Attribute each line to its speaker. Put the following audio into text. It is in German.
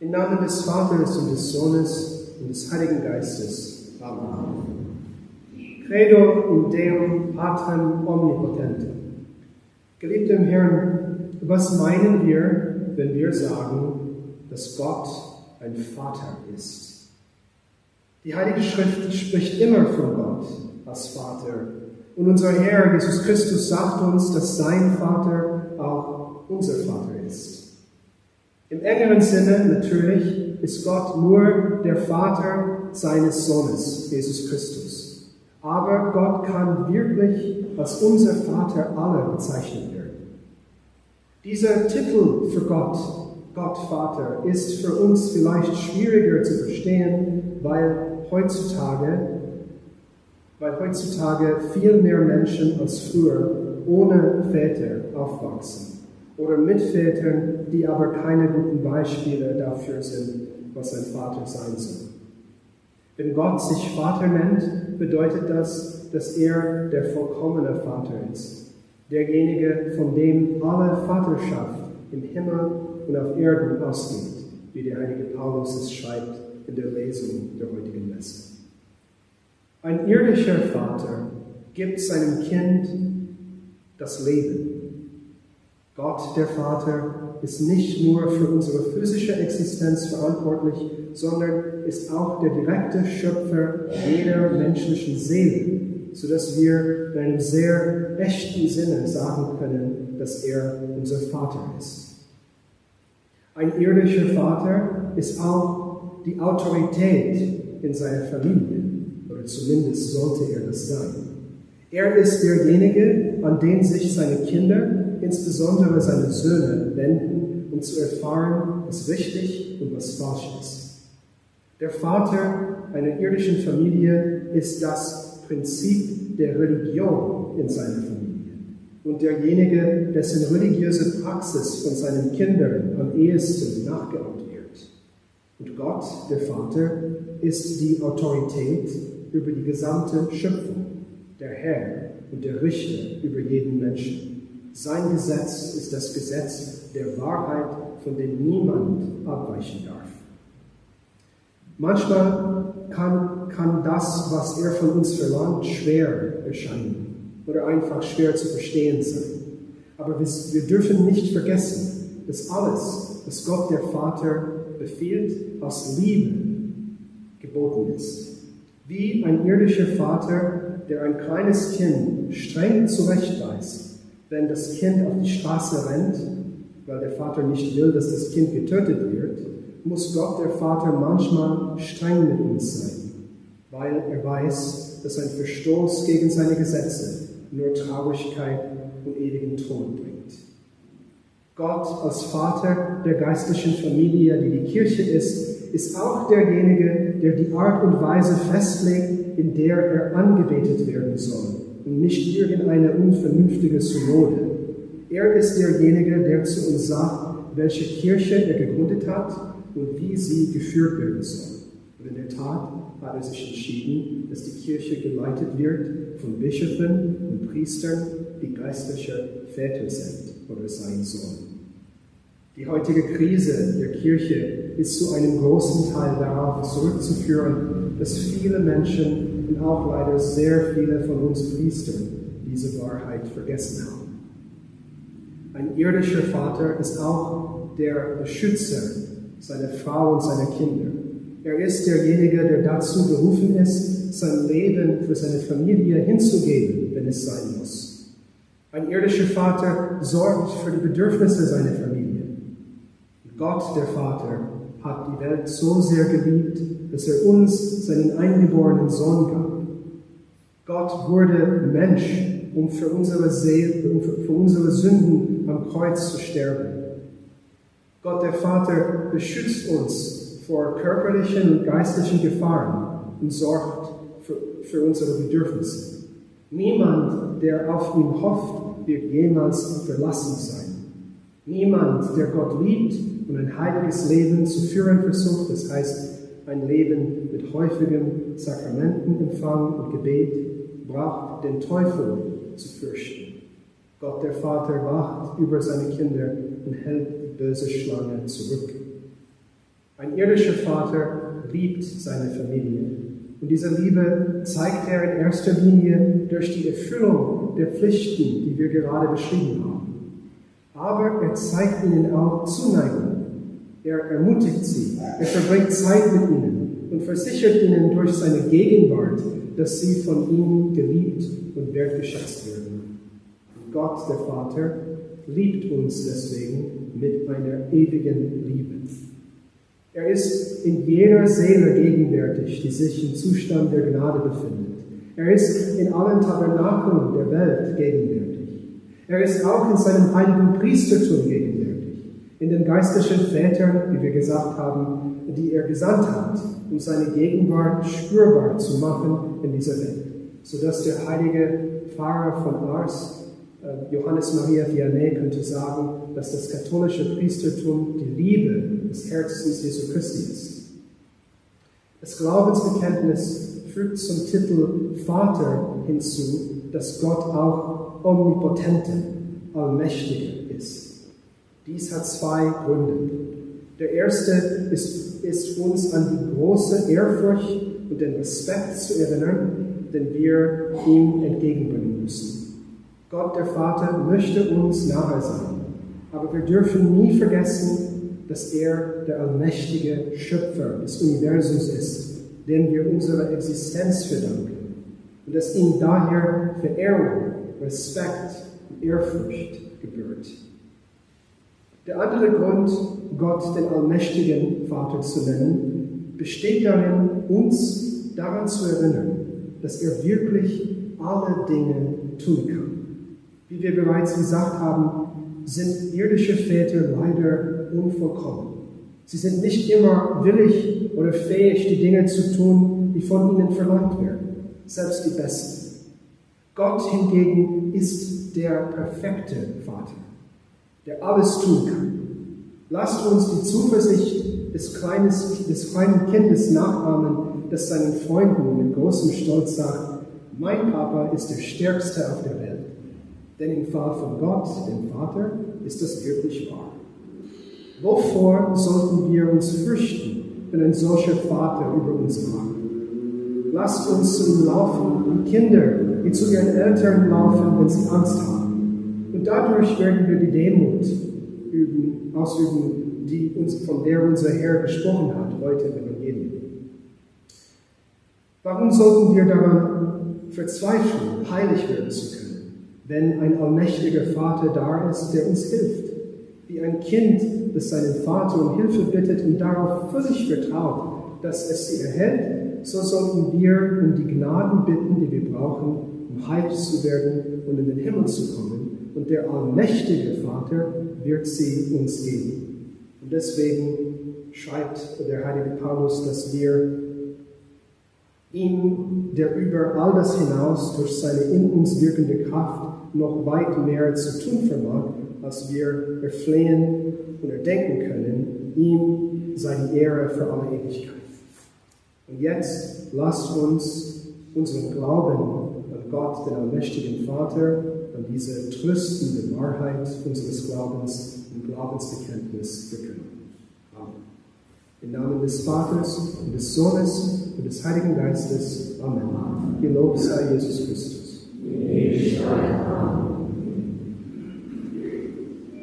Speaker 1: Im Namen des Vaters und des Sohnes und des Heiligen Geistes. Amen. Credo in Deum Patrem Omnipotentem. Geliebtem Herrn, was meinen wir, wenn wir sagen, dass Gott ein Vater ist? Die Heilige Schrift spricht immer von Gott als Vater. Und unser Herr Jesus Christus sagt uns, dass sein Vater auch unser Vater ist. Im engeren Sinne natürlich ist Gott nur der Vater seines Sohnes, Jesus Christus. Aber Gott kann wirklich als unser Vater aller bezeichnet werden. Dieser Titel für Gott, Gott Vater, ist für uns vielleicht schwieriger zu verstehen, weil heutzutage, weil heutzutage viel mehr Menschen als früher ohne Väter aufwachsen oder mit Vätern, die aber keine guten Beispiele dafür sind, was ein Vater sein soll. Wenn Gott sich Vater nennt, bedeutet das, dass er der vollkommene Vater ist, derjenige, von dem alle Vaterschaft im Himmel und auf Erden ausgeht, wie der heilige Paulus es schreibt in der Lesung der heutigen Messe. Ein irdischer Vater gibt seinem Kind das Leben Gott, der Vater, ist nicht nur für unsere physische Existenz verantwortlich, sondern ist auch der direkte Schöpfer jeder menschlichen Seele, sodass wir in einem sehr echten Sinne sagen können, dass er unser Vater ist. Ein irdischer Vater ist auch die Autorität in seiner Familie, oder zumindest sollte er das sein. Er ist derjenige, an den sich seine Kinder insbesondere seine Söhne wenden, um zu erfahren, was richtig und was falsch ist. Der Vater einer irdischen Familie ist das Prinzip der Religion in seiner Familie und derjenige, dessen religiöse Praxis von seinen Kindern am ehesten nachgeahmt wird. Und Gott, der Vater, ist die Autorität über die gesamte Schöpfung, der Herr und der Richter über jeden Menschen. Sein Gesetz ist das Gesetz der Wahrheit, von dem niemand abweichen darf. Manchmal kann, kann das, was er von uns verlangt, schwer erscheinen oder einfach schwer zu verstehen sein. Aber wir, wir dürfen nicht vergessen, dass alles, was Gott der Vater befiehlt, aus Liebe geboten ist. Wie ein irdischer Vater, der ein kleines Kind streng zurechtweist, wenn das Kind auf die Straße rennt, weil der Vater nicht will, dass das Kind getötet wird, muss Gott, der Vater, manchmal streng mit uns sein, weil er weiß, dass ein Verstoß gegen seine Gesetze nur Traurigkeit und ewigen Tod bringt. Gott als Vater der geistlichen Familie, die die Kirche ist, ist auch derjenige, der die Art und Weise festlegt, in der er angebetet werden soll und nicht irgendeine unvernünftige Synode. Er ist derjenige, der zu uns sagt, welche Kirche er gegründet hat und wie sie geführt werden soll. Und in der Tat hat er sich entschieden, dass die Kirche geleitet wird von Bischöfen und Priestern, die geistliche Väter sind oder sein sollen. Die heutige Krise der Kirche ist zu einem großen Teil darauf zurückzuführen, dass viele Menschen und auch leider sehr viele von uns Priestern diese Wahrheit vergessen haben. Ein irdischer Vater ist auch der Beschützer seiner Frau und seiner Kinder. Er ist derjenige, der dazu berufen ist, sein Leben für seine Familie hinzugeben, wenn es sein muss. Ein irdischer Vater sorgt für die Bedürfnisse seiner Familie. Gott, der Vater, hat die Welt so sehr geliebt, dass er uns seinen eingeborenen Sohn gab. Gott wurde Mensch, um für unsere Seele, um für unsere Sünden am Kreuz zu sterben. Gott der Vater beschützt uns vor körperlichen und geistlichen Gefahren und sorgt für, für unsere Bedürfnisse. Niemand, der auf ihn hofft, wird jemals verlassen sein. Niemand, der Gott liebt und ein heiliges Leben zu führen versucht, das heißt ein Leben mit häufigem Sakramentenempfang und Gebet, braucht den Teufel zu fürchten. Gott der Vater wacht über seine Kinder und hält die böse Schlange zurück. Ein irdischer Vater liebt seine Familie. Und diese Liebe zeigt er in erster Linie durch die Erfüllung der Pflichten, die wir gerade beschrieben haben. Aber er zeigt ihnen auch Zuneigung. Er ermutigt sie, er verbringt Zeit mit ihnen und versichert ihnen durch seine Gegenwart, dass sie von ihm geliebt und wertgeschätzt werden. Gott, der Vater, liebt uns deswegen mit einer ewigen Liebe. Er ist in jeder Seele gegenwärtig, die sich im Zustand der Gnade befindet. Er ist in allen Tabernakeln der Welt gegenwärtig. Er ist auch in seinem heiligen Priestertum gegenwärtig, in den geistlichen Vätern, wie wir gesagt haben, die er gesandt hat, um seine Gegenwart spürbar zu machen in dieser Welt, sodass der heilige Pfarrer von Ars äh, Johannes Maria Vianney könnte sagen, dass das katholische Priestertum die Liebe des Herzens Jesu Christi ist. Das Glaubensbekenntnis fügt zum Titel Vater hinzu, dass Gott auch omnipotente, allmächtige ist. Dies hat zwei Gründe. Der erste ist, ist uns an die große Ehrfurcht und den Respekt zu erinnern, den wir ihm entgegenbringen müssen. Gott der Vater möchte uns nahe sein, aber wir dürfen nie vergessen, dass er der allmächtige Schöpfer des Universums ist, dem wir unsere Existenz verdanken und dass ihm daher Verehrung, Respekt und Ehrfurcht gebührt. Der andere Grund, Gott den allmächtigen Vater zu nennen, besteht darin, uns daran zu erinnern, dass er wirklich alle Dinge tun kann. Wie wir bereits gesagt haben, sind irdische Väter leider unvollkommen. Sie sind nicht immer willig oder fähig, die Dinge zu tun, die von ihnen verlangt werden, selbst die besten. Gott hingegen ist der perfekte Vater, der alles tun kann. Lasst uns die Zuversicht des, kleines, des kleinen Kindes nachahmen, das seinen Freunden mit großem Stolz sagt, mein Papa ist der Stärkste auf der Welt. Denn im Fall von Gott, dem Vater, ist das wirklich wahr. Wovor sollten wir uns fürchten, wenn ein solcher Vater über uns wacht? Lasst uns zu ihm laufen, wie Kinder, die zu ihren Eltern laufen, wenn sie Angst haben. Und dadurch werden wir die Demut üben, ausüben, die uns, von der unser Herr gesprochen hat, heute im Evangelium. Warum sollten wir daran verzweifeln, heilig werden zu können? wenn ein allmächtiger Vater da ist, der uns hilft. Wie ein Kind, das seinen Vater um Hilfe bittet und darauf völlig vertraut, dass es sie erhält, so sollten wir um die Gnaden bitten, die wir brauchen, um heil zu werden und in den Himmel zu kommen. Und der allmächtige Vater wird sie uns geben. Und deswegen schreibt der heilige Paulus, dass wir ihm, der über all das hinaus durch seine in uns wirkende Kraft noch weit mehr zu tun vermag, als wir erflehen und erdenken können. Ihm sei die Ehre für alle Ewigkeit. Und jetzt lasst uns unseren Glauben an Gott, den allmächtigen Vater, an diese tröstende Wahrheit unseres Glaubens im Glaubensbekenntnis verkünden. Amen. Im Namen des Vaters und des Sohnes und des Heiligen Geistes. Amen. Gelobt sei Jesus Christus.
Speaker 2: Ewig sei Amen.